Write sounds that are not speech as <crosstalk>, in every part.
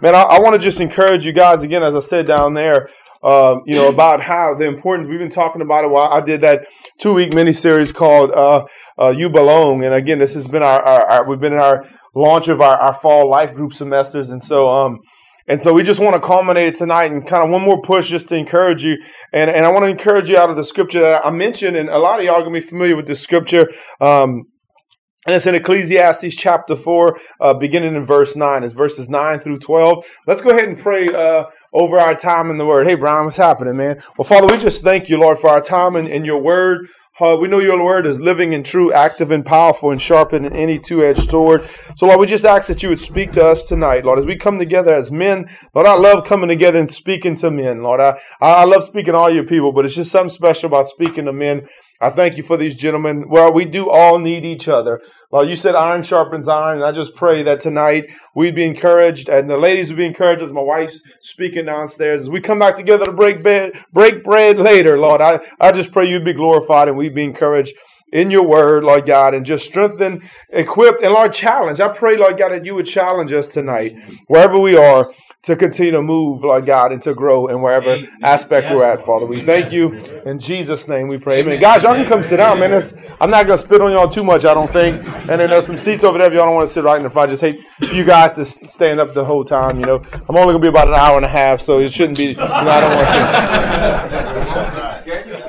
man, I, I want to just encourage you guys again, as I said down there, uh, you know, about how the importance we've been talking about it. While I did that two week mini series called uh, uh, "You Belong," and again, this has been our, our, our, we've been in our launch of our, our fall life group semesters, and so um, and so we just want to culminate it tonight and kind of one more push just to encourage you. And, and I want to encourage you out of the scripture that I mentioned, and a lot of y'all are to be familiar with this scripture. Um, and it's in Ecclesiastes chapter 4, uh, beginning in verse 9. It's verses 9 through 12. Let's go ahead and pray uh, over our time in the Word. Hey, Brian, what's happening, man? Well, Father, we just thank you, Lord, for our time in, in your Word. Uh, we know your word is living and true, active and powerful, and sharper than any two edged sword. So, Lord, we just ask that you would speak to us tonight, Lord, as we come together as men. Lord, I love coming together and speaking to men, Lord. I, I love speaking to all your people, but it's just something special about speaking to men. I thank you for these gentlemen. Well, we do all need each other. Lord, you said iron sharpens iron, and I just pray that tonight we'd be encouraged, and the ladies would be encouraged as my wife's speaking downstairs. As we come back together to break bread, break bread later, Lord, I, I just pray you'd be glorified and we'd be encouraged in your word, Lord God, and just strengthen, equip, and Lord, challenge. I pray, Lord God, that you would challenge us tonight, wherever we are to continue to move, Lord God, and to grow in wherever Amen. aspect yes. we're at, Father. We thank you. In Jesus' name we pray. Amen. Amen. Guys, y'all can come sit down, man. It's, I'm not going to spit on y'all too much, I don't think. And then there's some seats over there if y'all don't want to sit right in the front. I just hate you guys to stand up the whole time, you know. I'm only going to be about an hour and a half, so it shouldn't be, you know, I don't want to.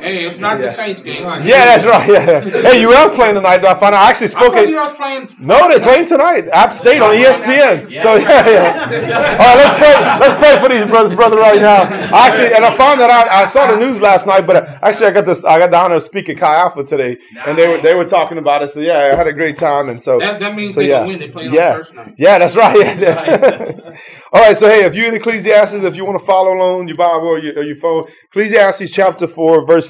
Hey, it's not yeah. the Saints game. Yeah, that's right. Yeah. Hey, UL's playing tonight. I found out. I actually spoke. I UL's playing. No, they're playing tonight. App State on ESPN. Yeah. So yeah, yeah. All right, let's pray. Let's pray for these brothers, brother, right now. I actually, and I found that out. I saw the news last night, but uh, actually, I got this. I got the honor of speaking Chi Alpha today, nice. and they were they were talking about it. So yeah, I had a great time, and so that, that means so, they yeah. win. They play yeah. on first night. Yeah, that's right. Yeah. <laughs> All right, so hey, if you're in Ecclesiastes, if you want to follow along your Bible or your, or your phone, Ecclesiastes chapter four,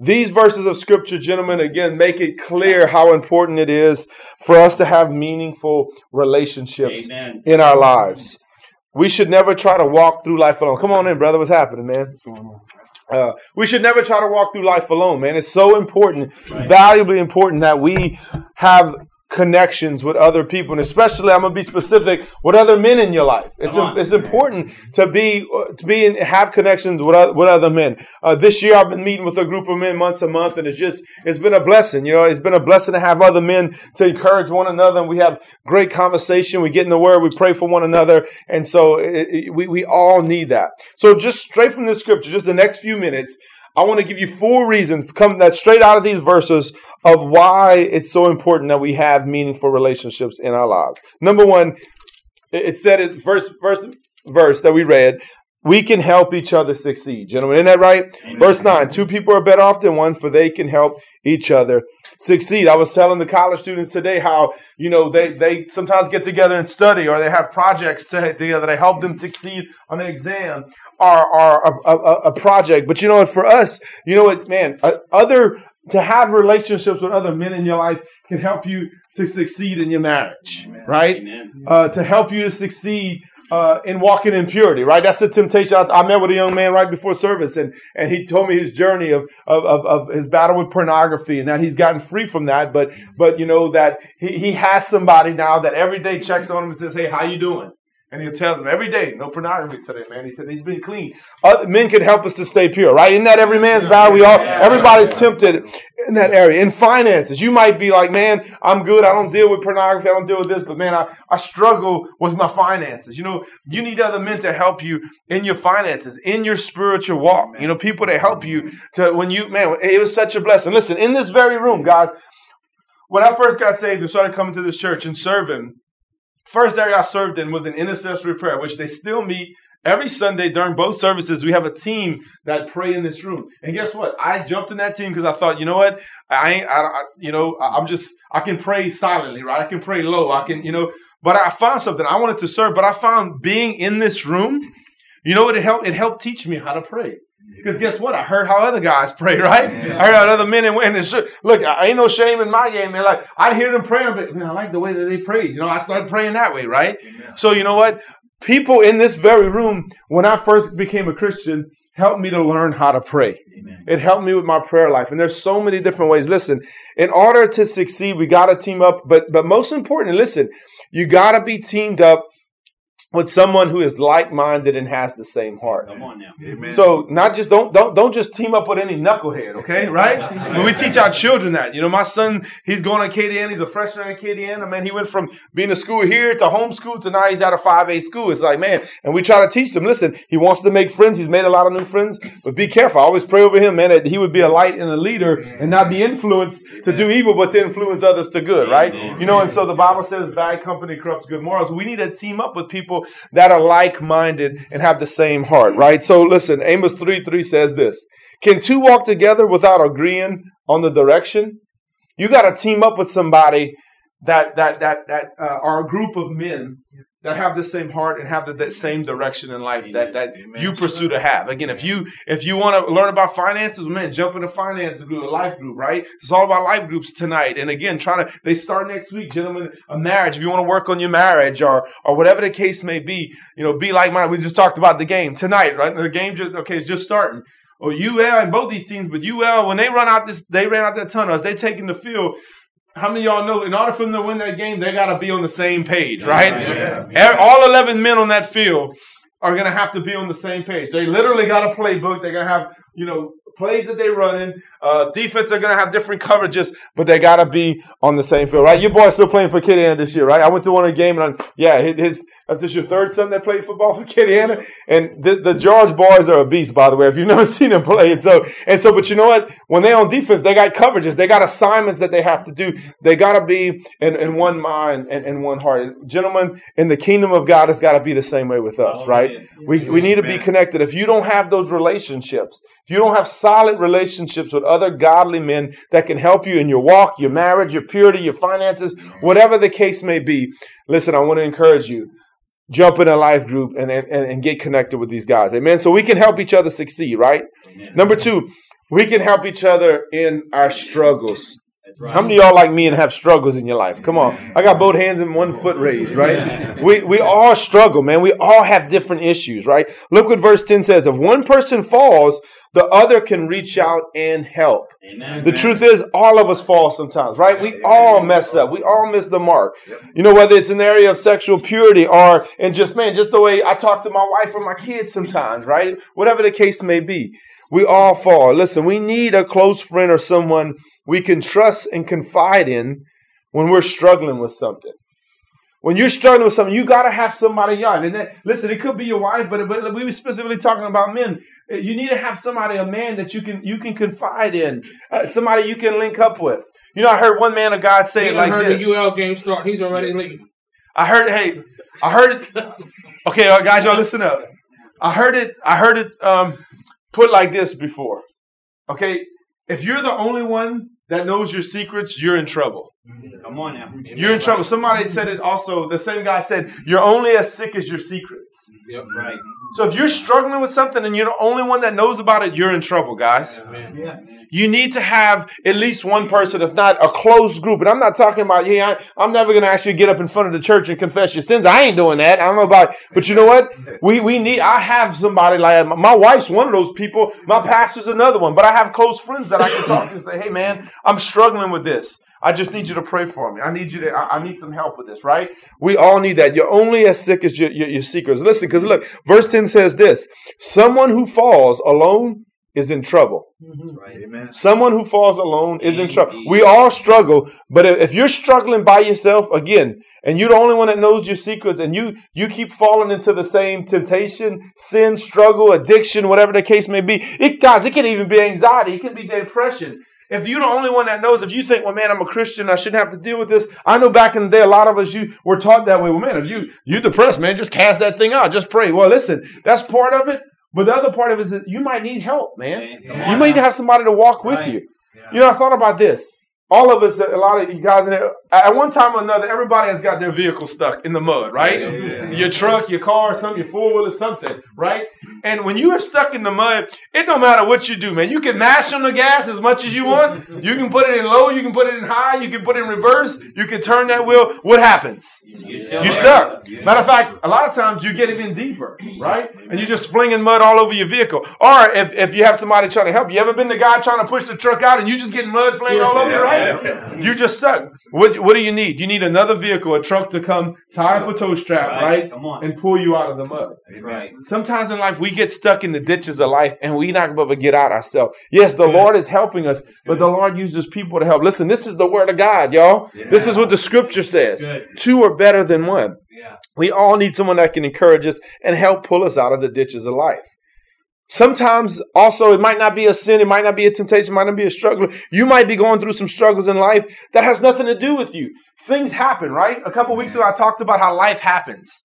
These verses of scripture, gentlemen, again, make it clear how important it is for us to have meaningful relationships Amen. in our lives. We should never try to walk through life alone. Come on in, brother. What's happening, man? What's going on? Uh, we should never try to walk through life alone, man. It's so important, right. valuably important that we have connections with other people, and especially I'm gonna be specific with other men in your life. It's a, it's important to be to be and have connections with other, with other men. Uh, this year I've been meeting with a group of men months a month, and it's just it's been a blessing. You know, it's been a blessing to have other men to encourage one another, and we have great conversation. We get in the Word, we pray for one another, and so it, it, we we all need that. So just straight from the scripture, just the next few minutes. I want to give you four reasons come that straight out of these verses of why it's so important that we have meaningful relationships in our lives. Number one, it said it first first verse that we read, we can help each other succeed. Gentlemen, isn't that right? Amen. Verse 9, two people are better off than one, for they can help each other succeed. I was telling the college students today how, you know, they, they sometimes get together and study or they have projects to, together to help them succeed on an exam or, or a, a, a project. But you know what, for us, you know what, man, uh, other to have relationships with other men in your life can help you to succeed in your marriage, Amen. right? Uh, to help you to succeed uh, in walking in purity, right? That's the temptation. I, I, met with a young man right before service, and and he told me his journey of, of of, of his battle with pornography, and that he's gotten free from that. But but you know that he, he has somebody now that every day checks on him and says, "Hey, how you doing?" And he tells them every day, no pornography today, man. He said he's been clean. Other men can help us to stay pure, right? Isn't that every man's battle? We all, everybody's tempted in that area. In finances, you might be like, man, I'm good. I don't deal with pornography. I don't deal with this, but man, I, I struggle with my finances. You know, you need other men to help you in your finances, in your spiritual walk. You know, people to help you to, when you, man, it was such a blessing. Listen, in this very room, guys, when I first got saved and started coming to this church and serving, First area I served in was an intercessory prayer, which they still meet every Sunday during both services. We have a team that pray in this room. And guess what? I jumped in that team because I thought, you know what? I ain't, I, I, you know, I'm just, I can pray silently, right? I can pray low. I can, you know, but I found something. I wanted to serve, but I found being in this room You know what it helped? It helped teach me how to pray. Because guess what? I heard how other guys pray, <laughs> right? I heard how other men and women. Look, I ain't no shame in my game. Man, like I hear them praying, but man, I like the way that they prayed. You know, I started praying that way, right? So you know what? People in this very room, when I first became a Christian, helped me to learn how to pray. Amen. It helped me with my prayer life. And there's so many different ways. Listen, in order to succeed, we got to team up. But but most important, listen, you got to be teamed up with someone who is like-minded and has the same heart. Come on now. Amen. So not just don't don't don't just team up with any knucklehead, okay? Right? when we teach our children that, you know, my son, he's going to KDN, he's a freshman at KDN. I mean, he went from being a school here to homeschool to now he's at a 5A school. It's like, man, and we try to teach them, listen, he wants to make friends, he's made a lot of new friends, but be careful. I always pray over him, man, that he would be a light and a leader and not be influenced to do evil, but to influence others to good, right? You know, and so the Bible says bad company corrupts good morals. We need to team up with people that are like minded and have the same heart, right? So listen, Amos 3 3 says this Can two walk together without agreeing on the direction? You got to team up with somebody that that that that uh, are a group of men that have the same heart and have the, that same direction in life that that Amen. you pursue to have. Again, if you if you want to learn about finances, man, jump in a finance group, a life group, right? It's all about life groups tonight. And again, try to they start next week, gentlemen. A marriage. If you want to work on your marriage or or whatever the case may be, you know, be like mine. We just talked about the game tonight, right? The game just okay, it's just starting. Oh, or UL and both these teams, but UL when they run out this, they ran out that tunnel as they taking the field how many y'all know in order for them to win that game, they got to be on the same page, right? Yeah, yeah. All 11 men on that field are going to have to be on the same page. They literally got a playbook. They're going to have, you know, plays that they run in. Uh, defense are going to have different coverages, but they got to be on the same field, right? Your boy's still playing for Kid Kitty this year, right? I went to one of the game and I'm, yeah, his is this your third son that played football for Kitty And the, the George boys are a beast, by the way, if you've <laughs> never seen them play. And so, and so, but you know what? When they're on defense, they got coverages. They got assignments that they have to do. They got to be in, in one mind and in one heart. And gentlemen, in the kingdom of God, it's got to be the same way with us, oh, right? Man. We, we need to be connected. If you don't have those relationships, if you don't have solid relationships with other godly men that can help you in your walk, your marriage, your purity, your finances, whatever the case may be, listen, I want to encourage you jump in a life group and, and, and get connected with these guys. Amen. So we can help each other succeed, right? Amen. Number two, we can help each other in our struggles. Right. How many y'all like me and have struggles in your life? Come on. I got both hands and one foot raised, right? We we all struggle, man. We all have different issues, right? Look what verse 10 says. If one person falls, the other can reach out and help. Amen. The truth is, all of us fall sometimes, right? We all mess up. We all miss the mark. You know, whether it's an area of sexual purity or, and just, man, just the way I talk to my wife or my kids sometimes, right? Whatever the case may be. We all fall. Listen, we need a close friend or someone we can trust and confide in when we're struggling with something. When you're struggling with something, you got to have somebody young. And that, listen, it could be your wife, but, but we were specifically talking about men. You need to have somebody, a man that you can you can confide in, uh, somebody you can link up with. You know, I heard one man of God say it like heard this. the UL game start. He's already leaving. I heard. Hey, I heard it. <laughs> Okay, uh, guys, y'all listen up. I heard it. I heard it um, put like this before. Okay, if you're the only one that knows your secrets, you're in trouble. Mm-hmm. Come on now. You're in trouble. Somebody said it also. The same guy said, You're only as sick as your secrets. Yep. Right. So if you're struggling with something and you're the only one that knows about it, you're in trouble, guys. Yeah. You need to have at least one person, if not a close group. And I'm not talking about, yeah, I, am never going to actually get up in front of the church and confess your sins. I ain't doing that. I don't know about, but you know what? We, we need, I have somebody like, my wife's one of those people. My pastor's another one, but I have close friends that I can talk to and say, hey man, I'm struggling with this. I just need you to pray for me. I need you to, I, I need some help with this, right? We all need that. You're only as sick as your, your, your secrets. Listen, because look, verse 10 says this Someone who falls alone is in trouble. Mm-hmm. Right, amen. Someone who falls alone is in trouble. We all struggle, but if you're struggling by yourself, again, and you're the only one that knows your secrets, and you you keep falling into the same temptation, sin, struggle, addiction, whatever the case may be, it guys, it can even be anxiety, it can be depression. If you're the only one that knows, if you think, well, man, I'm a Christian, I shouldn't have to deal with this. I know back in the day, a lot of us you were taught that way. Well, man, if you you depressed, man, just cast that thing out, just pray. Well, listen, that's part of it. But the other part of it is that you might need help, man. Yeah. You might need to have somebody to walk with right. you. Yeah. You know, I thought about this. All of us, a lot of you guys in there, at one time or another, everybody has got their vehicle stuck in the mud, right? Yeah. Your truck, your car, something, your four wheeler, something, right? And when you are stuck in the mud, it don't matter what you do, man. You can mash on the gas as much as you want. You can put it in low, you can put it in high, you can put it in reverse, you can turn that wheel. What happens? You're stuck. Matter of fact, a lot of times you get even deeper, right? And you're just flinging mud all over your vehicle. Or if, if you have somebody trying to help you, ever been the guy trying to push the truck out and you just getting mud flinging all over you, right? <laughs> You're just stuck. What, what do you need? You need another vehicle, a truck to come tie up a tow strap, Right. right? Come on. And pull you out of the mud. That's right. Sometimes in life we get stuck in the ditches of life and we not able to get out ourselves. Yes, the Lord is helping us, but the Lord uses people to help. Listen, this is the word of God, y'all. This is what the scripture says. Two are better than one. Yeah. We all need someone that can encourage us and help pull us out of the ditches of life. Sometimes also it might not be a sin, it might not be a temptation, it might not be a struggle. You might be going through some struggles in life that has nothing to do with you. Things happen, right? A couple weeks ago I talked about how life happens.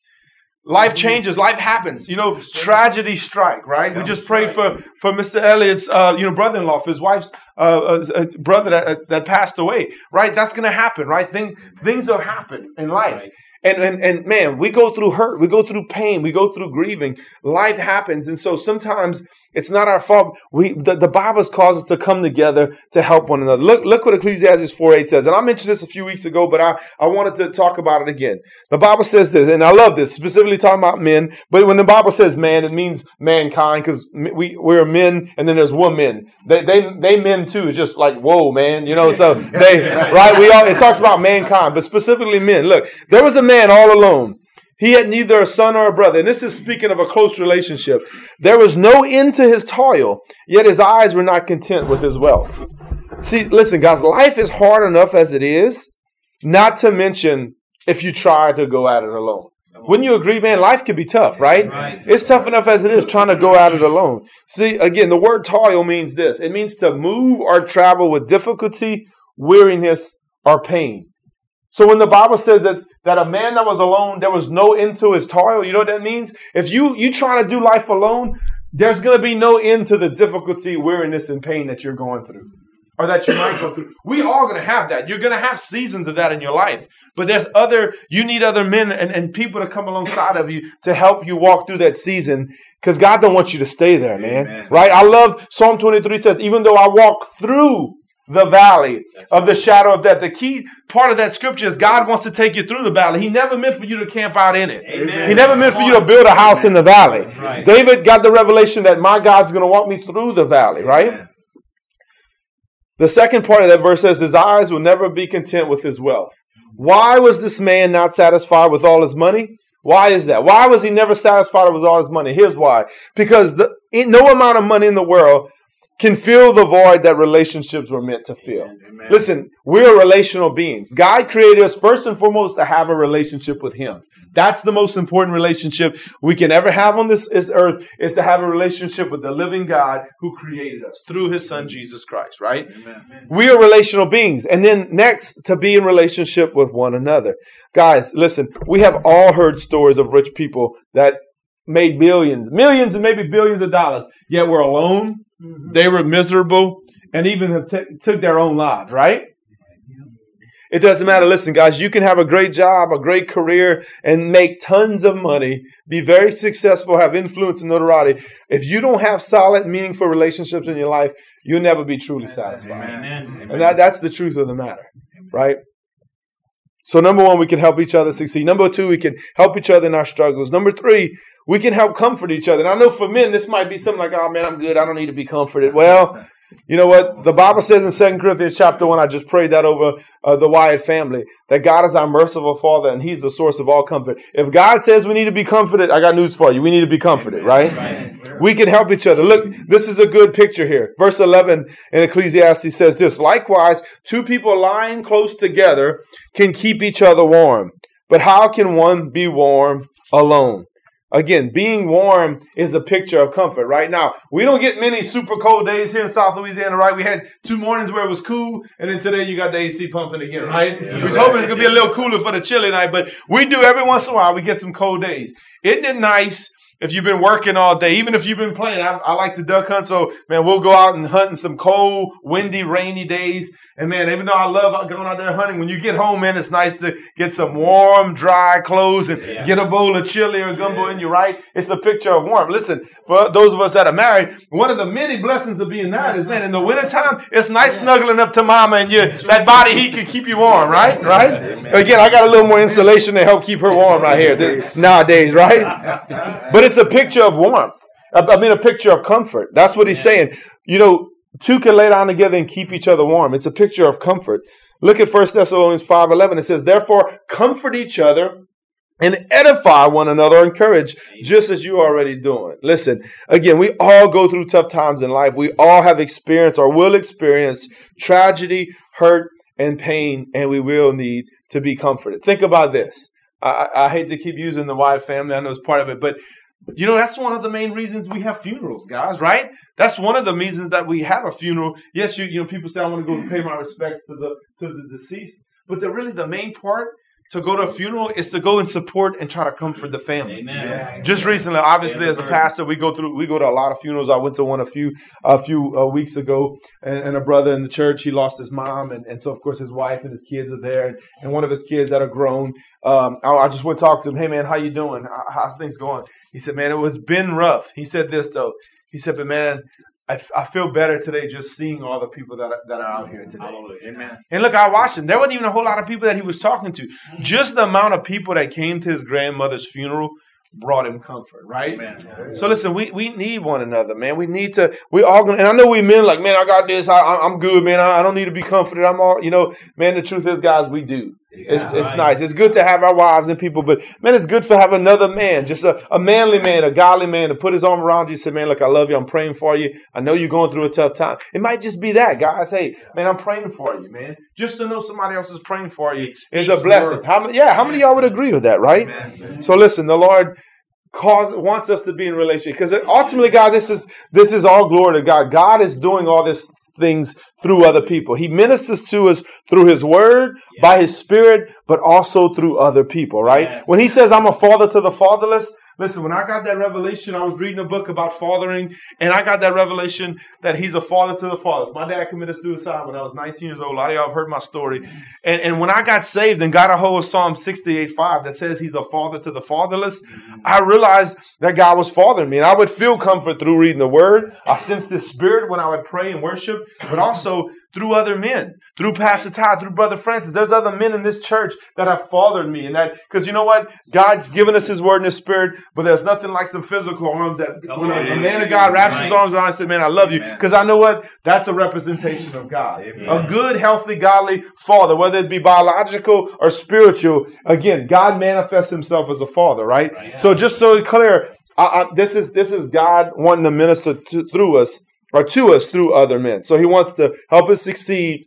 Life changes, life happens. You know, tragedy strike, right? We just prayed for for Mr. Elliott's uh, you know, brother-in-law, for his wife's uh, uh, uh, brother that, that passed away, right? That's going to happen, right? Things things will happen in life. And, and and man, we go through hurt, we go through pain, we go through grieving. Life happens, and so sometimes it's not our fault. We the, the Bible's calls us to come together to help one another. Look look what Ecclesiastes 4 8 says. And I mentioned this a few weeks ago, but I, I wanted to talk about it again. The Bible says this, and I love this, specifically talking about men. But when the Bible says man, it means mankind, because we we're men, and then there's women. They they they men too. It's just like whoa, man, you know. So <laughs> they right. We all it talks about mankind, but specifically men. Look, there was a man all alone. He had neither a son or a brother. And this is speaking of a close relationship. There was no end to his toil, yet his eyes were not content with his wealth. See, listen, guys, life is hard enough as it is, not to mention if you try to go at it alone. Wouldn't you agree, man? Life can be tough, right? Right. It's tough enough as it is trying to go at it alone. See, again, the word toil means this it means to move or travel with difficulty, weariness, or pain. So when the Bible says that that a man that was alone, there was no end to his toil, you know what that means? If you you try to do life alone, there's going to be no end to the difficulty, weariness, and pain that you're going through, or that you might go through. We all going to have that. You're going to have seasons of that in your life. But there's other. You need other men and, and people to come alongside of you to help you walk through that season. Because God don't want you to stay there, man. Amen. Right? I love Psalm 23 says, even though I walk through the valley of the shadow of death. The key part of that scripture is God wants to take you through the valley. He never meant for you to camp out in it. Amen. He never meant for you to build a house in the valley. Right. David got the revelation that my God's going to walk me through the valley, right? Amen. The second part of that verse says, His eyes will never be content with his wealth. Why was this man not satisfied with all his money? Why is that? Why was he never satisfied with all his money? Here's why. Because the, no amount of money in the world can fill the void that relationships were meant to fill. Amen. Listen, we're relational beings. God created us first and foremost to have a relationship with Him. That's the most important relationship we can ever have on this, this earth is to have a relationship with the living God who created us through His Son Jesus Christ, right? Amen. We are relational beings. And then next, to be in relationship with one another. Guys, listen, we have all heard stories of rich people that made millions, millions and maybe billions of dollars, yet we're alone. Mm-hmm. They were miserable and even have t- took their own lives, right? It doesn't matter. Listen, guys, you can have a great job, a great career, and make tons of money, be very successful, have influence and notoriety. If you don't have solid, meaningful relationships in your life, you'll never be truly satisfied. Amen. And that, that's the truth of the matter, right? So, number one, we can help each other succeed. Number two, we can help each other in our struggles. Number three, we can help comfort each other. And I know for men, this might be something like, oh man, I'm good. I don't need to be comforted. Well, you know what? The Bible says in Second Corinthians chapter 1, I just prayed that over uh, the Wyatt family, that God is our merciful Father and He's the source of all comfort. If God says we need to be comforted, I got news for you. We need to be comforted, right? Right. We can help each other. Look, this is a good picture here. Verse 11 in Ecclesiastes says this Likewise, two people lying close together can keep each other warm. But how can one be warm alone? Again, being warm is a picture of comfort. Right now, we don't get many super cold days here in South Louisiana, right? We had two mornings where it was cool, and then today you got the AC pumping again, right? we was hoping it's gonna be a little cooler for the chilly night, but we do every once in a while. We get some cold days. Isn't it nice if you've been working all day, even if you've been playing? I, I like to duck hunt, so man, we'll go out and hunt in some cold, windy, rainy days. And man, even though I love going out there hunting, when you get home, man, it's nice to get some warm, dry clothes and Yeah. get a bowl of chili or gumbo in you, right? It's a picture of warmth. Listen, for those of us that are married, one of the many blessings of being married is, man, in the wintertime, it's nice snuggling up to mama and you, that body heat can keep you warm, right? Right? Again, I got a little more insulation to help keep her warm right here this- nowadays, right? <laughs> But it's a picture of warmth. I mean, a picture of comfort. That's what he's saying. You know, two can lay down together and keep each other warm. It's a picture of comfort. Look at 1 Thessalonians 5.11. It says, Therefore, comfort each other and edify one another, encourage, just as you are already doing. Listen, again, we all go through tough times in life. We all have experienced or will experience tragedy, hurt, and pain, and we will need to be comforted. Think about this. I, I hate to keep using the Wyatt family. I know it's part of it, but you know that's one of the main reasons we have funerals, guys. Right? That's one of the reasons that we have a funeral. Yes, you you know people say I want to go pay my respects to the to the deceased, but the really the main part to go to a funeral is to go and support and try to comfort the family. Amen. Just recently, obviously, as a pastor, we go through we go to a lot of funerals. I went to one a few a few uh, weeks ago, and, and a brother in the church he lost his mom, and, and so of course his wife and his kids are there, and, and one of his kids that are grown. Um, I, I just went to talk to him. Hey man, how you doing? How- How's things going? He said, man, it was been rough. He said this though. He said, but man, I, I feel better today just seeing all the people that are, that are out here today. Amen. And look, I watched him. There wasn't even a whole lot of people that he was talking to. Just the amount of people that came to his grandmother's funeral brought him comfort, right? Amen. So listen, we, we need one another, man. We need to. We all gonna. And I know we men like, man, I got this. I, I- I'm good, man. I, I don't need to be comforted. I'm all, you know, man. The truth is, guys, we do. It's, it's right. nice. It's good to have our wives and people, but man, it's good for have another man, just a, a manly man, a godly man, to put his arm around you and say, man, look, I love you. I'm praying for you. I know you're going through a tough time. It might just be that, guys. Hey, man, I'm praying for you, man. Just to know somebody else is praying for you is a blessing. worth. How many? Yeah, how many of y'all would agree with that, right? Amen. So listen, the Lord cause wants us to be in relationship because ultimately, God, this is this is all glory to God. God is doing all these things through other people. He ministers to us through His Word, by His Spirit, but also through other people. Right? Yes. When He says, "I'm a father to the fatherless." Listen, when I got that revelation, I was reading a book about fathering, and I got that revelation that he's a father to the fatherless. My dad committed suicide when I was 19 years old. A lot of y'all have heard my story. And, and when I got saved and got a hold of Psalm 68 5 that says he's a father to the fatherless, I realized that God was fathering me. And I would feel comfort through reading the word. I sensed this spirit when I would pray and worship, but also through other men, through Pastor Todd, through Brother Francis. There's other men in this church that have fathered me. And that, because you know what? God's given us his word and his spirit, but there's nothing like some physical arms that when a, man of God wraps his arms around and says, Man, I love you. Because I know what? That's a representation of God. Amen. A good, healthy, godly father, whether it be biological or spiritual. Again, God manifests himself as a father, right? Right. So just so it's clear, I, I, this is this is God wanting to minister to, through us or to us through other men. So he wants to help us succeed,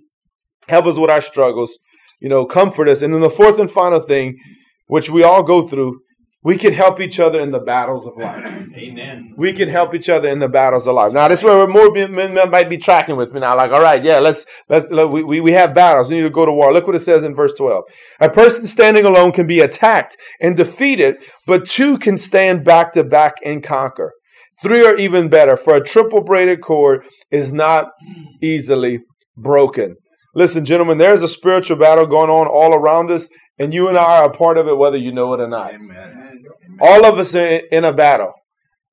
help us with our struggles, you know, comfort us. And then the fourth and final thing, which we all go through, we can help each other in the battles of life. <clears throat> Amen. We can help each other in the battles of life. Now, this is where more men, might be tracking with me now. Like, all right, yeah, let's let's let, we, we we have battles. We need to go to war. Look what it says in verse twelve. A person standing alone can be attacked and defeated, but two can stand back to back and conquer. Three are even better, for a triple braided cord is not easily broken. Listen, gentlemen, there's a spiritual battle going on all around us, and you and I are a part of it, whether you know it or not. Amen. All of us are in a battle.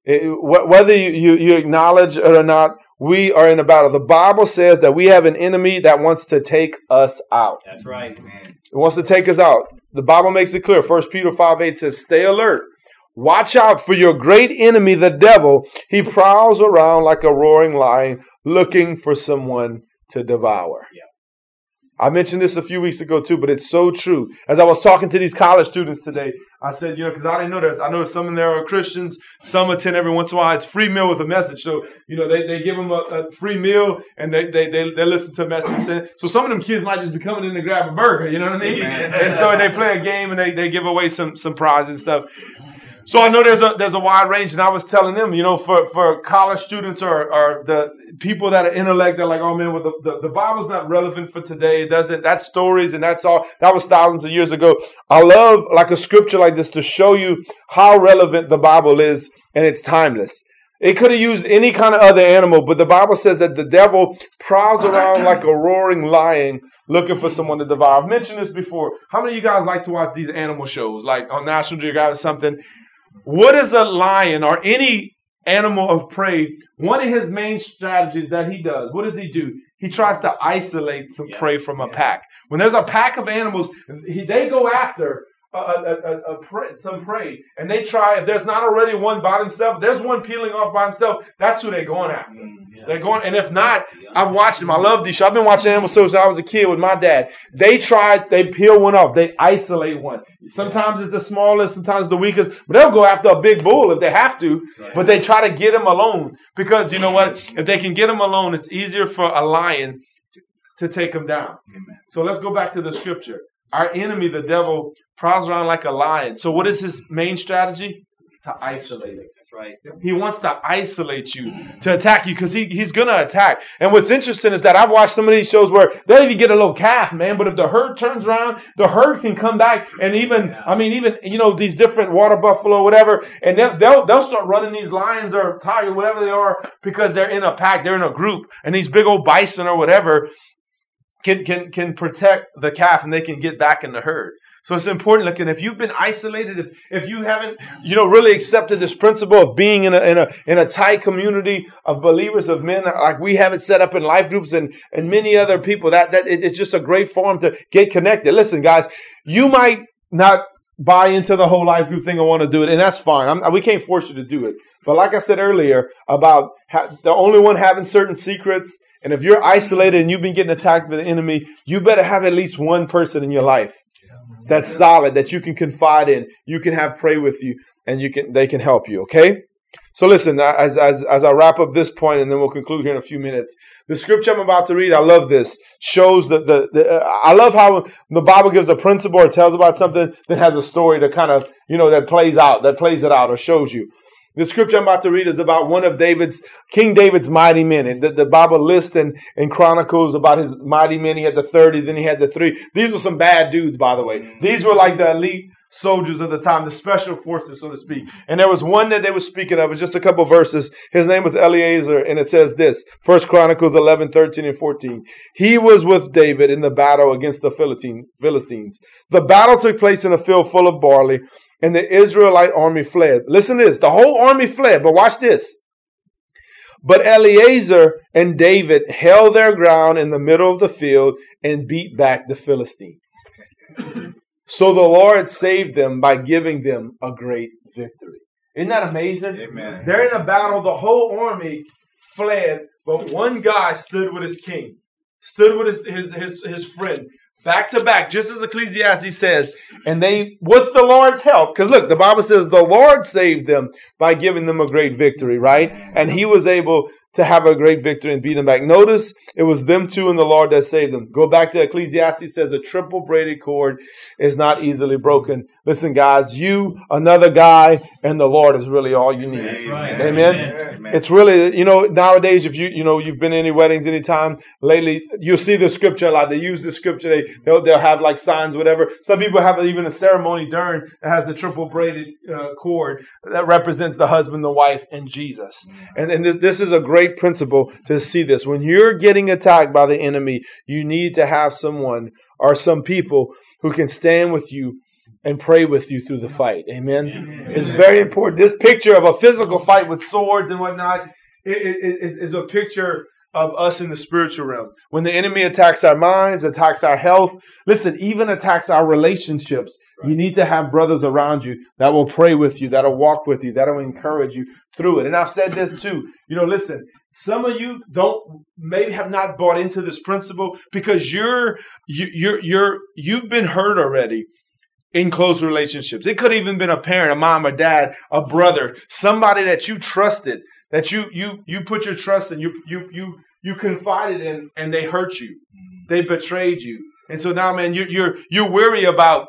Whether you, you, acknowledge it or not, we are in a battle. The Bible says that we have an enemy that wants to take us out. That's right. It wants to take us out. The Bible makes it clear. First Peter 5 8 says, Stay alert. Watch out for your great enemy, the devil. He prowls around like a roaring lion looking for someone to devour. Yeah. I mentioned this a few weeks ago too, but it's so true. As I was talking to these college students today, I said, you know, because I didn't know this. I know some in there are Christians, some attend every once in a while. It's free meal with a message. So, you know, they, they give them a, a free meal and they, they, they, they listen to a message. So some of them kids might just be coming in to grab a burger, you know what I mean? And so they play a game and they, they give away some some prizes and stuff. So I know there's a there's a wide range, and I was telling them, you know, for, for college students or, or the people that are intellect, they're like, oh man, well the, the, the Bible's not relevant for today. It doesn't that's stories and that's all that was thousands of years ago. I love like a scripture like this to show you how relevant the Bible is and it's timeless. It could have used any kind of other animal, but the Bible says that the devil prowls around <clears throat> like a roaring lion looking for someone to devour. I've mentioned this before. How many of you guys like to watch these animal shows, like on National Geographic or something? What is a lion or any animal of prey? One of his main strategies that he does, what does he do? He tries to isolate some Yeah. prey from a Yeah. pack. When there's a pack of animals, he, they go after a, a, a, a prey, some prey, and they try. If there's not already one by himself, there's one peeling off by himself. That's who they're going after. Mm-hmm. They're going, and if not, I've watched them. I love these shows. I've been watching animal shows I was a kid with my dad. They try, they peel one off, they isolate one. Sometimes it's the smallest, sometimes the weakest, but they'll go after a big bull if they have to. But they try to get him alone because you know what? If they can get him alone, it's easier for a lion to take him down. So let's go back to the scripture. Our enemy, the devil, prowls around like a lion. So what is his main strategy? To isolate us. That's right. He wants to isolate you, to attack you, because he, he's going to attack. And what's interesting is that I've watched some of these shows where they'll even get a little calf, man. But if the herd turns around, the herd can come back. And even, I mean, even, you know, these different water buffalo, whatever, and they'll, they'll, they'll start running these lions or tigers, whatever they are, because they're in a pack, they're in a group. And these big old bison or whatever can, can, can protect the calf and they can get back in the herd. So it's important. Looking, if you've been isolated, if, if you haven't, you know, really accepted this principle of being in a in a in a tight community of believers of men, like we have it set up in life groups and and many other people, that that it- it's just a great form to get connected. Listen, guys, you might not buy into the whole life group thing and want to do it, and that's fine. I'm, we can't force you to do it. But like I said earlier about ha- the only one having certain secrets, and if you're isolated and you've been getting attacked by the enemy, you better have at least one person in your life that's solid that you can confide in. You can have pray with you, and you can they can help you. Okay. So listen, as as as I wrap up this point, and then we'll conclude here in a few minutes. The scripture I'm about to read, I love this. Shows that the, the uh, I love how the Bible gives a principle or tells about something, that has a story that kind of you know that plays out, that plays it out or shows you. The scripture I'm about to read is about one of David's, King David's mighty men. And the, the Bible lists and, and chronicles about his mighty men. He had the 30, then he had the three. These were some bad dudes, by the way. These were like the elite soldiers of the time, the special forces, so to speak. And there was one that they were speaking of, it's just a couple verses. His name was Eleazar, and it says this, First Chronicles 11, 13, and 14. He was with David in the battle against the Philistine- Philistines. The battle took place in a field full of barley, and the Israelite army fled. Listen to this. The whole army fled, but watch this. But Eleazar and David held their ground in the middle of the field and beat back the Philistines. So the Lord saved them by giving them a great victory. Isn't that amazing? Amen. They're in a battle, the whole army fled, but one guy stood with his king, stood with his, his, his, his friend, back to back, just as Ecclesiastes says. And they, with the Lord's help, because look, the Bible says the Lord saved them by giving them a great victory, right? And he was able to have a great victory and beat them back. Notice it was them two and the Lord that saved them. Go back to Ecclesiastes says a triple braided cord is not easily broken. Listen, guys, you, another guy, and the Lord is really all you need. That's right. Amen. Amen. It's really, you know, nowadays, if you, you know, you've been in any weddings anytime lately, you'll see the scripture a lot. They use the scripture. They, they'll, they'll have like signs, whatever. Some people have even a ceremony during that has the triple braided uh, cord that represents the husband, the wife, and Jesus. And, and this, this is a great principle to see this. When you're getting attacked by the enemy, you need to have someone or some people who can stand with you and pray with you through the fight. Amen. It's very important. This picture of a physical fight with swords and whatnot is a picture of us in the spiritual realm. When the enemy attacks our minds, attacks our health, listen, even attacks our relationships, you need to have brothers around you that will pray with you, that'll walk with you, that'll encourage you through it. And I've said this too. You know, listen, some of you don't maybe have not bought into this principle because you're you, you're you're you've been hurt already in close relationships. It could have even been a parent, a mom, a dad, a brother, somebody that you trusted, that you you you put your trust in, you you you you confided in, and they hurt you, mm-hmm. they betrayed you, and so now, man, you're you're you're weary about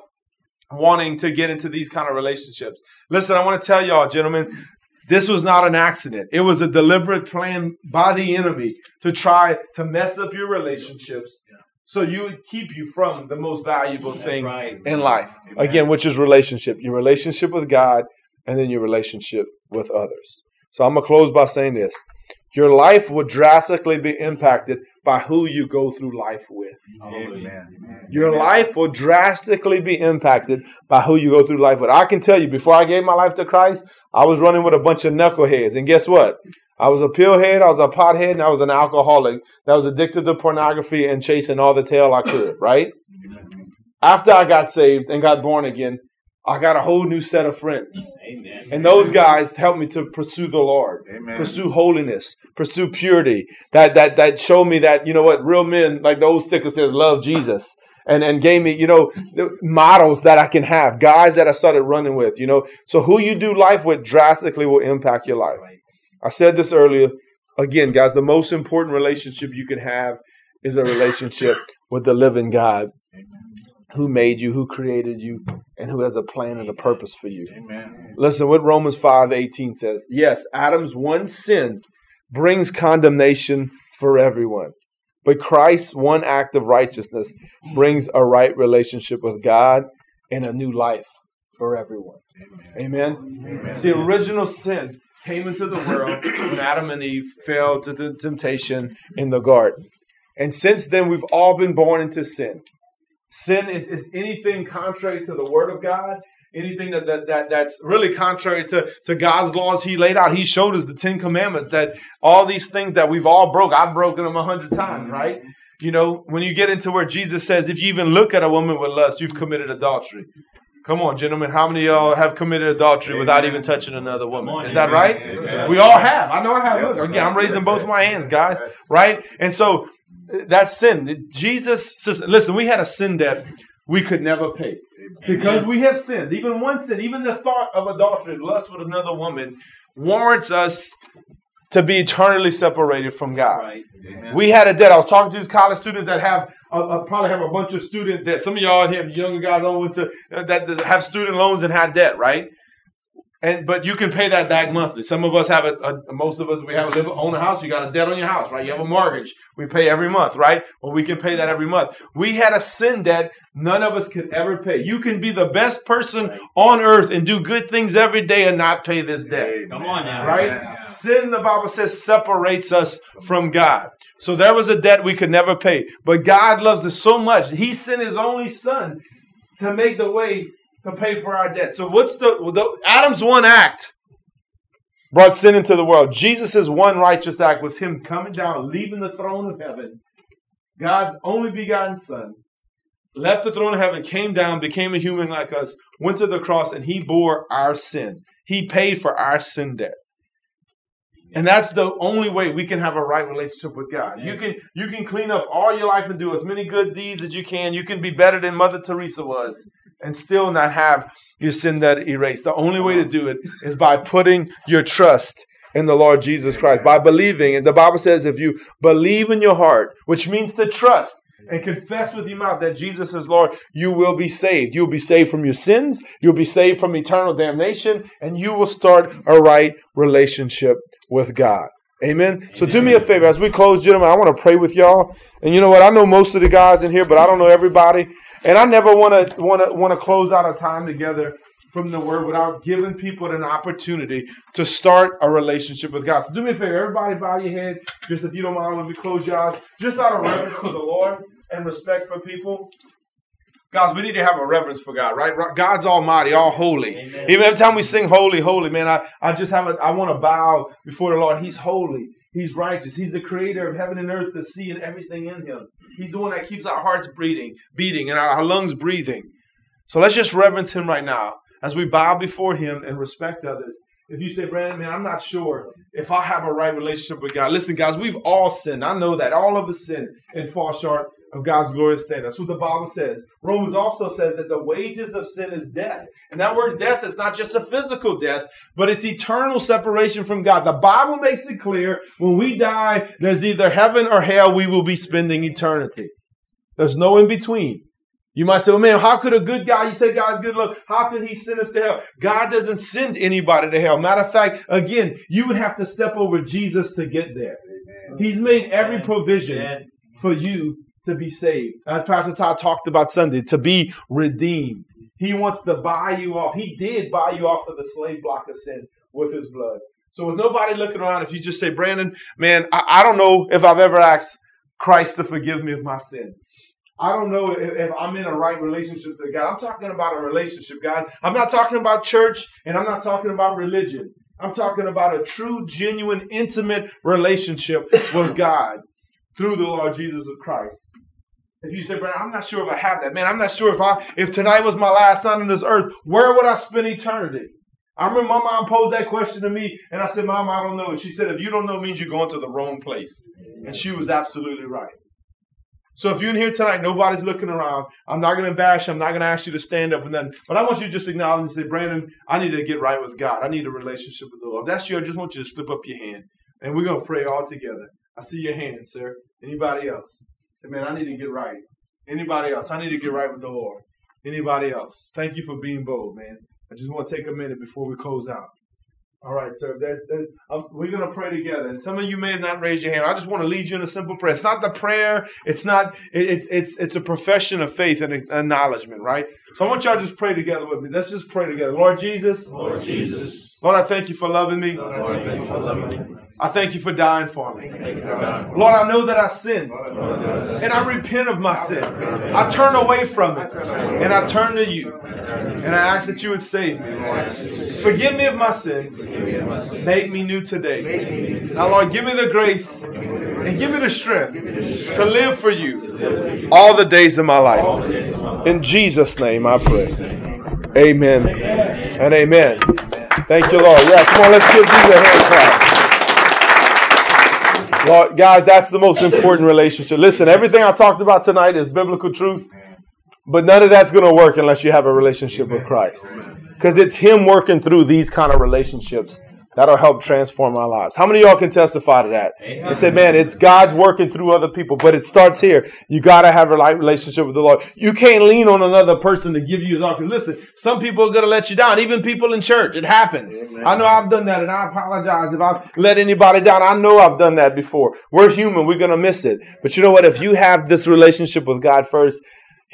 wanting to get into these kind of relationships. Listen, I want to tell y'all, gentlemen. This was not an accident. It was a deliberate plan by the enemy to try to mess up your relationships so you would keep you from the most valuable That's thing right. in life. Amen. Again, which is relationship. Your relationship with God and then your relationship with others. So I'm going to close by saying this. Your life will drastically be impacted by who you go through life with. Amen. Your life will drastically be impacted by who you go through life with. I can tell you, before I gave my life to Christ, I was running with a bunch of knuckleheads. And guess what? I was a pillhead, I was a pothead, and I was an alcoholic that was addicted to pornography and chasing all the tail I could, right? After I got saved and got born again, I got a whole new set of friends. Amen. And those guys helped me to pursue the Lord, Amen. pursue holiness, pursue purity. That that that showed me that you know what real men, like the old sticker says, love Jesus, and and gave me you know the models that I can have, guys that I started running with. You know, so who you do life with drastically will impact your life. I said this earlier. Again, guys, the most important relationship you can have is a relationship <laughs> with the living God who made you, who created you, and who has a plan and a purpose for you. Amen. Listen what Romans 5 18 says. Yes, Adam's one sin brings condemnation for everyone. But Christ's one act of righteousness brings a right relationship with God and a new life for everyone. Amen. Amen. See, original sin came into the world when Adam and Eve fell to the temptation in the garden. And since then, we've all been born into sin. Sin is, is anything contrary to the word of God, anything that, that, that that's really contrary to, to God's laws he laid out. He showed us the Ten Commandments that all these things that we've all broke, I've broken them a hundred times, right? You know, when you get into where Jesus says, if you even look at a woman with lust, you've committed adultery. Come on, gentlemen. How many of y'all have committed adultery without even touching another woman? Is that right? Amen. We all have. I know I have. Look, again, I'm raising both my hands, guys. Right? And so that's sin. Jesus, listen, we had a sin debt we could never pay. Because we have sinned. Even one sin, even the thought of adultery, lust with another woman, warrants us to be eternally separated from God. Right. We had a debt. I was talking to these college students that have uh, uh, probably have a bunch of student debt. Some of y'all here, younger guys, all went to uh, that, that have student loans and had debt, right? And but you can pay that back monthly. Some of us have a, a most of us we have a live own a house. You got a debt on your house, right? You have a mortgage. We pay every month, right? Well, we can pay that every month. We had a sin debt none of us could ever pay. You can be the best person on earth and do good things every day and not pay this debt Come on now. right? Amen. Sin, the Bible says, separates us from God. So there was a debt we could never pay. But God loves us so much, He sent His only Son to make the way to pay for our debt. So what's the, the Adam's one act brought sin into the world? Jesus' one righteous act was Him coming down, leaving the throne of heaven, God's only begotten Son. Left the throne of heaven, came down, became a human like us, went to the cross, and he bore our sin. He paid for our sin debt. And that's the only way we can have a right relationship with God. You can you can clean up all your life and do as many good deeds as you can. You can be better than Mother Teresa was and still not have your sin debt erased. The only way to do it is by putting your trust in the Lord Jesus Christ, by believing. And the Bible says if you believe in your heart, which means to trust, and confess with your mouth that Jesus is Lord, you will be saved. You'll be saved from your sins, you'll be saved from eternal damnation, and you will start a right relationship with God. Amen. So do me a favor as we close, gentlemen. I want to pray with y'all. And you know what? I know most of the guys in here, but I don't know everybody. And I never want to want to want to close out a time together from the word without giving people an opportunity to start a relationship with God. So do me a favor, everybody bow your head. Just if you don't mind, let me close your eyes. Just out of reverence for the Lord and respect for people. Guys, we need to have a reverence for God, right? God's almighty, all holy. Amen. Even every time we sing holy, holy, man, I, I just have a I want to bow before the Lord. He's holy. He's righteous. He's the creator of heaven and earth, the sea, and everything in him. He's the one that keeps our hearts beating, beating, and our lungs breathing. So let's just reverence him right now as we bow before him and respect others. If you say, Brandon, man, I'm not sure if I have a right relationship with God. Listen, guys, we've all sinned. I know that. All of us sin and fall short of God's glorious standard. That's what the Bible says. Romans also says that the wages of sin is death. And that word death is not just a physical death, but it's eternal separation from God. The Bible makes it clear when we die, there's either heaven or hell we will be spending eternity. There's no in between. You might say, well, man, how could a good guy, you say God's good love, how could he send us to hell? God doesn't send anybody to hell. Matter of fact, again, you would have to step over Jesus to get there. He's made every provision Amen. for you to be saved. As Pastor Todd talked about Sunday, to be redeemed. He wants to buy you off. He did buy you off of the slave block of sin with his blood. So with nobody looking around, if you just say, Brandon, man, I, I don't know if I've ever asked Christ to forgive me of my sins. I don't know if, if, I'm in a right relationship with God. I'm talking about a relationship, guys. I'm not talking about church and I'm not talking about religion. I'm talking about a true, genuine, intimate relationship with God through the Lord Jesus of Christ. If you say, Brandon, I'm not sure if I have that, man, I'm not sure if I if tonight was my last night on this earth, where would I spend eternity? I remember my mom posed that question to me, and I said, Mom, I don't know. And she said, If you don't know, means you're going to the wrong place. And she was absolutely right. So if you're in here tonight, nobody's looking around. I'm not going to bash you. I'm not going to ask you to stand up and then, but I want you to just acknowledge and say, Brandon, I need to get right with God. I need a relationship with the Lord. If that's you. I just want you to slip up your hand, and we're going to pray all together. I see your hand, sir. Anybody else? Say, man, I need to get right. Anybody else? I need to get right with the Lord. Anybody else? Thank you for being bold, man. I just want to take a minute before we close out. All right, so that's, that's, we're going to pray together. And some of you may have not raised your hand. I just want to lead you in a simple prayer. It's not the prayer. It's not. It, it's it's it's a profession of faith and acknowledgement, right? So I want y'all to just pray together with me. Let's just pray together. Lord Jesus. Lord Jesus. Lord, I thank you for loving me. Lord, I thank you for loving me. I thank you for dying for me. Lord, I know that I sinned. And I repent of my sin. I turn away from it. And I turn to you. And I ask that you would save me, Forgive me of my sins. Make me new today. Now, Lord, give me the grace and give me the strength to live for you all the days of my life. In Jesus' name I pray. Amen and amen. Thank you, Lord. Yeah, come on, let's give these a hand clap. Lord, guys, that's the most important relationship. Listen, everything I talked about tonight is biblical truth, but none of that's going to work unless you have a relationship with Christ. Because it's Him working through these kind of relationships That'll help transform our lives. How many of y'all can testify to that? Amen. They say, man, it's God's working through other people, but it starts here. You got to have a relationship with the Lord. You can't lean on another person to give you his all. Because listen, some people are going to let you down, even people in church. It happens. Amen. I know I've done that, and I apologize if I've let anybody down. I know I've done that before. We're human. We're going to miss it. But you know what? If you have this relationship with God first,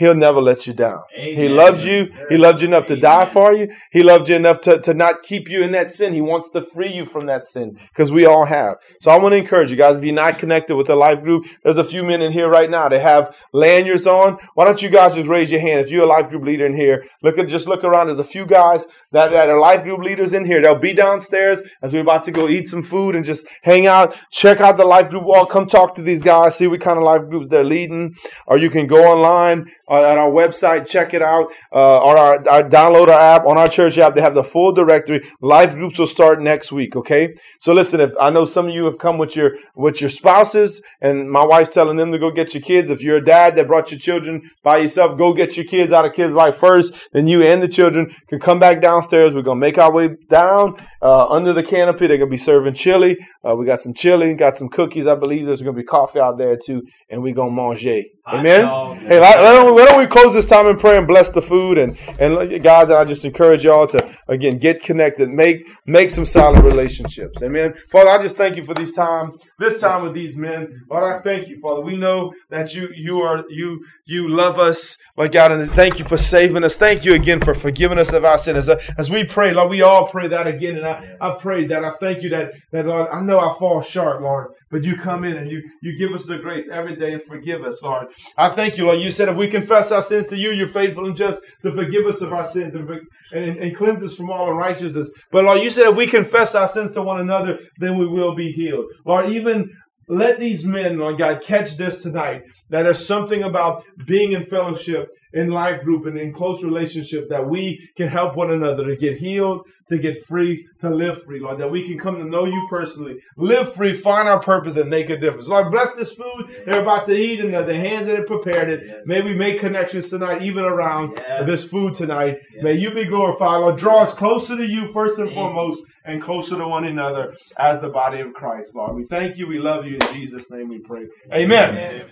He'll never let you down. Amen. He loves you. He loved you enough to die for you. He loved you enough to, to not keep you in that sin. He wants to free you from that sin because we all have. So I want to encourage you guys, if you're not connected with a life group, there's a few men in here right now that have lanyards on. Why don't you guys just raise your hand? If you're a life group leader in here, look at, just look around. There's a few guys that, that are life group leaders in here. They'll be downstairs as we're about to go eat some food and just hang out. Check out the life group wall. Come talk to these guys. See what kind of life groups they're leading. Or you can go online uh, at our website, check it out. Uh, on our, our download our app on our church app. They have the full directory. Life groups will start next week. Okay. So listen, if I know some of you have come with your with your spouses, and my wife's telling them to go get your kids. If you're a dad that brought your children by yourself, go get your kids out of kids' life first. Then you and the children can come back down downstairs. We're gonna make our way down uh, under the canopy. They're gonna be serving chili. Uh, we got some chili, got some cookies. I believe there's gonna be coffee out there too, and we're gonna manger. Amen. Hey, why don't, why don't we close this time in prayer and bless the food and and guys, I just encourage y'all to again get connected, make make some solid relationships. Amen. Father, I just thank you for this time, this time with these men. Lord, I thank you, Father. We know that you you are you you love us, Lord God, and thank you for saving us. Thank you again for forgiving us of our sins. As, as we pray, Lord, we all pray that again, and I I pray that I thank you that that Lord, I know I fall short, Lord. But you come in and you, you give us the grace every day and forgive us, Lord. I thank you, Lord. You said if we confess our sins to you, you're faithful and just to forgive us of our sins and, and, and cleanse us from all unrighteousness. But Lord, you said if we confess our sins to one another, then we will be healed. Lord, even let these men, Lord God, catch this tonight. That there's something about being in fellowship in life group and in close relationship that we can help one another to get healed, to get free, to live free, Lord, that we can come to know you personally, live free, find our purpose, and make a difference. Lord, bless this food they're about to eat and the, the hands that have prepared it. Yes. May we make connections tonight, even around yes. this food tonight. Yes. May you be glorified, Lord. Draw us closer to you first and foremost and closer to one another as the body of Christ, Lord. We thank you. We love you. In Jesus' name we pray. Amen. Amen.